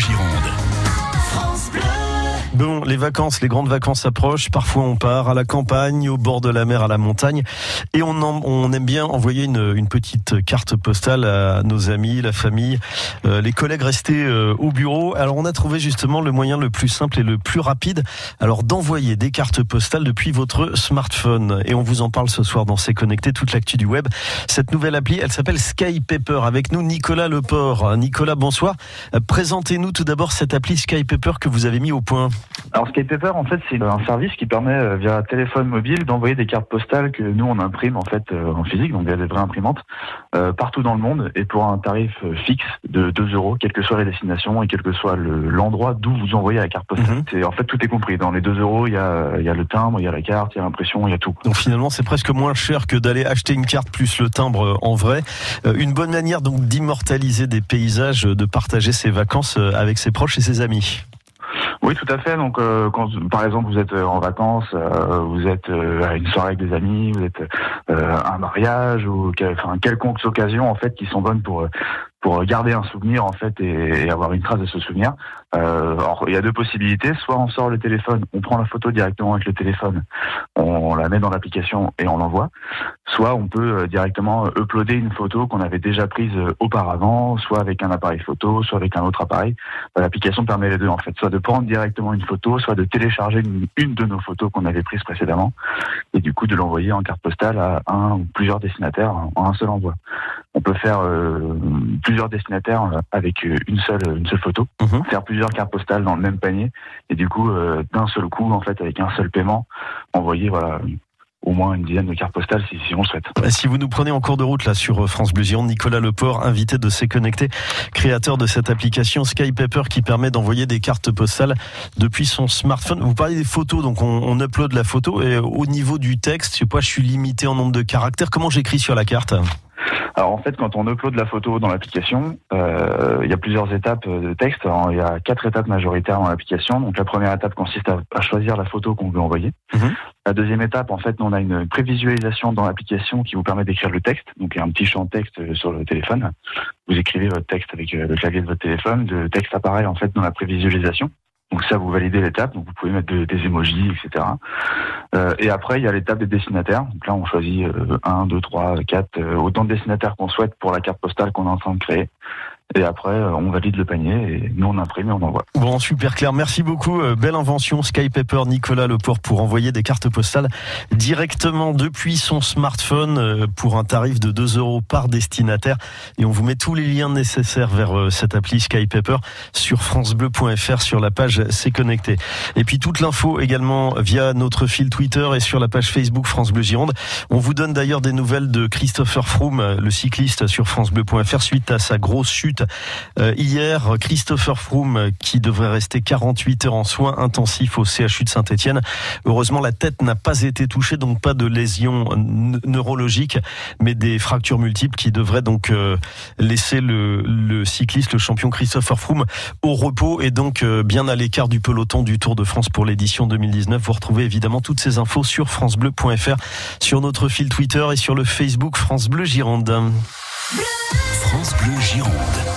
Gironde. Bon, les vacances, les grandes vacances approchent. Parfois, on part à la campagne, au bord de la mer, à la montagne, et on, on aime bien envoyer une, une, petite carte postale à nos amis, la famille, euh, les collègues restés euh, au bureau. Alors, on a trouvé justement le moyen le plus simple et le plus rapide, alors d'envoyer des cartes postales depuis votre smartphone. Et on vous en parle ce soir dans C'est connecté, toute l'actu du web. Cette nouvelle appli, elle s'appelle Skypaper. Avec nous, Nicolas Leport. Nicolas, bonsoir. Euh, présentez-nous tout d'abord cette appli Skypaper que vous avez mis au point. Alors Skypaper, en fait, c'est un service qui permet euh, via téléphone mobile d'envoyer des cartes postales que nous on imprime en fait euh, en physique, donc via des vraies imprimantes, euh, partout dans le monde et pour un tarif fixe de 2 euros, quelle que soit la destination et quel que soit l'endroit d'où vous envoyez la carte postale. C'est en fait tout est compris. Dans les 2 euros, il y a, il y a le timbre, il y a la carte, il y a l'impression, il y a tout. Donc finalement, c'est presque moins cher que d'aller acheter une carte plus le timbre en vrai. Une bonne manière donc d'immortaliser des paysages, de partager ses vacances avec ses proches et ses amis. Oui, tout à fait. Donc, euh, quand par exemple vous êtes euh, en vacances, euh, vous êtes à une soirée avec des amis, vous êtes à un mariage ou enfin quelconque occasion en fait qui sont bonnes pour pour garder un souvenir en fait et, avoir une trace de ce souvenir. Euh, alors il y a deux possibilités, soit on sort le téléphone, on prend la photo directement avec le téléphone, on, la met dans l'application et on l'envoie, soit on peut euh, directement uploader une photo qu'on avait déjà prise euh, auparavant, soit avec un appareil photo, soit avec un autre appareil. L'application permet les deux en fait, soit de prendre directement une photo, soit de télécharger une, une de nos photos qu'on avait prises précédemment et du coup de l'envoyer en carte postale à un ou plusieurs destinataires en un seul envoi. On peut faire euh, plusieurs destinataires euh, avec euh, une seule une seule photo, mhm. faire plusieurs cartes postales dans le même panier et du coup d'un seul coup en fait avec un seul paiement envoyer voilà au moins une dizaine de cartes postales si, si on le souhaite. Si vous nous prenez en cours de route là sur France Bleu Nicolas Leport, invité de C'est Connecté, créateur de cette application Skypaper qui permet d'envoyer des cartes postales depuis son smartphone. Vous parlez des photos, donc on, on upload la photo et au niveau du texte, je sais pas, je suis limité en nombre de caractères. Comment j'écris sur la carte? Alors en fait, quand on upload la photo dans l'application, euh, il y a plusieurs étapes de texte. il y a quatre étapes majoritaires dans l'application. Donc la première étape consiste à, choisir la photo qu'on veut envoyer. Mhm. La deuxième étape, en fait, on a une prévisualisation dans l'application qui vous permet d'écrire le texte. Donc il y a un petit champ texte sur le téléphone. Vous écrivez votre texte avec euh, le clavier de votre téléphone. Le texte apparaît en fait dans la prévisualisation. Donc ça, vous validez l'étape, donc vous pouvez mettre des emojis, etc. Euh, et après, il y a l'étape des destinataires. Donc là, on choisit euh, 1, 2, 3, 4, autant de destinataires qu'on souhaite pour la carte postale qu'on est en train de créer. Et après, euh, on valide le panier et nous on imprime et on envoie. Bon, super clair. Merci beaucoup. Euh, belle invention, Skypaper, Nicolas Leport, pour envoyer des cartes postales directement depuis son smartphone euh, pour un tarif de 2 euros par destinataire. Et on vous met tous les liens nécessaires vers cette appli Skypaper sur francebleu.fr sur la page C'est connecté. Et puis toute l'info également via notre fil Twitter et sur la page Facebook France Bleu Gironde. On vous donne d'ailleurs des nouvelles de Christopher Froome, le cycliste sur francebleu.fr suite à sa grosse chute euh, hier, Christopher Froome qui devrait rester 48 heures en soins intensifs au CHU de Saint-Etienne. Heureusement, la tête n'a pas été touchée, donc pas de lésions neurologiques, mais des fractures multiples qui devraient donc euh, laisser le, cycliste, le champion Christopher Froome au repos et donc euh, bien à l'écart du peloton du Tour de France pour l'édition 2019. Vous retrouvez évidemment toutes ces infos sur francebleu.fr, sur notre fil Twitter et sur le Facebook France Bleu Gironde. France Bleu Gironde.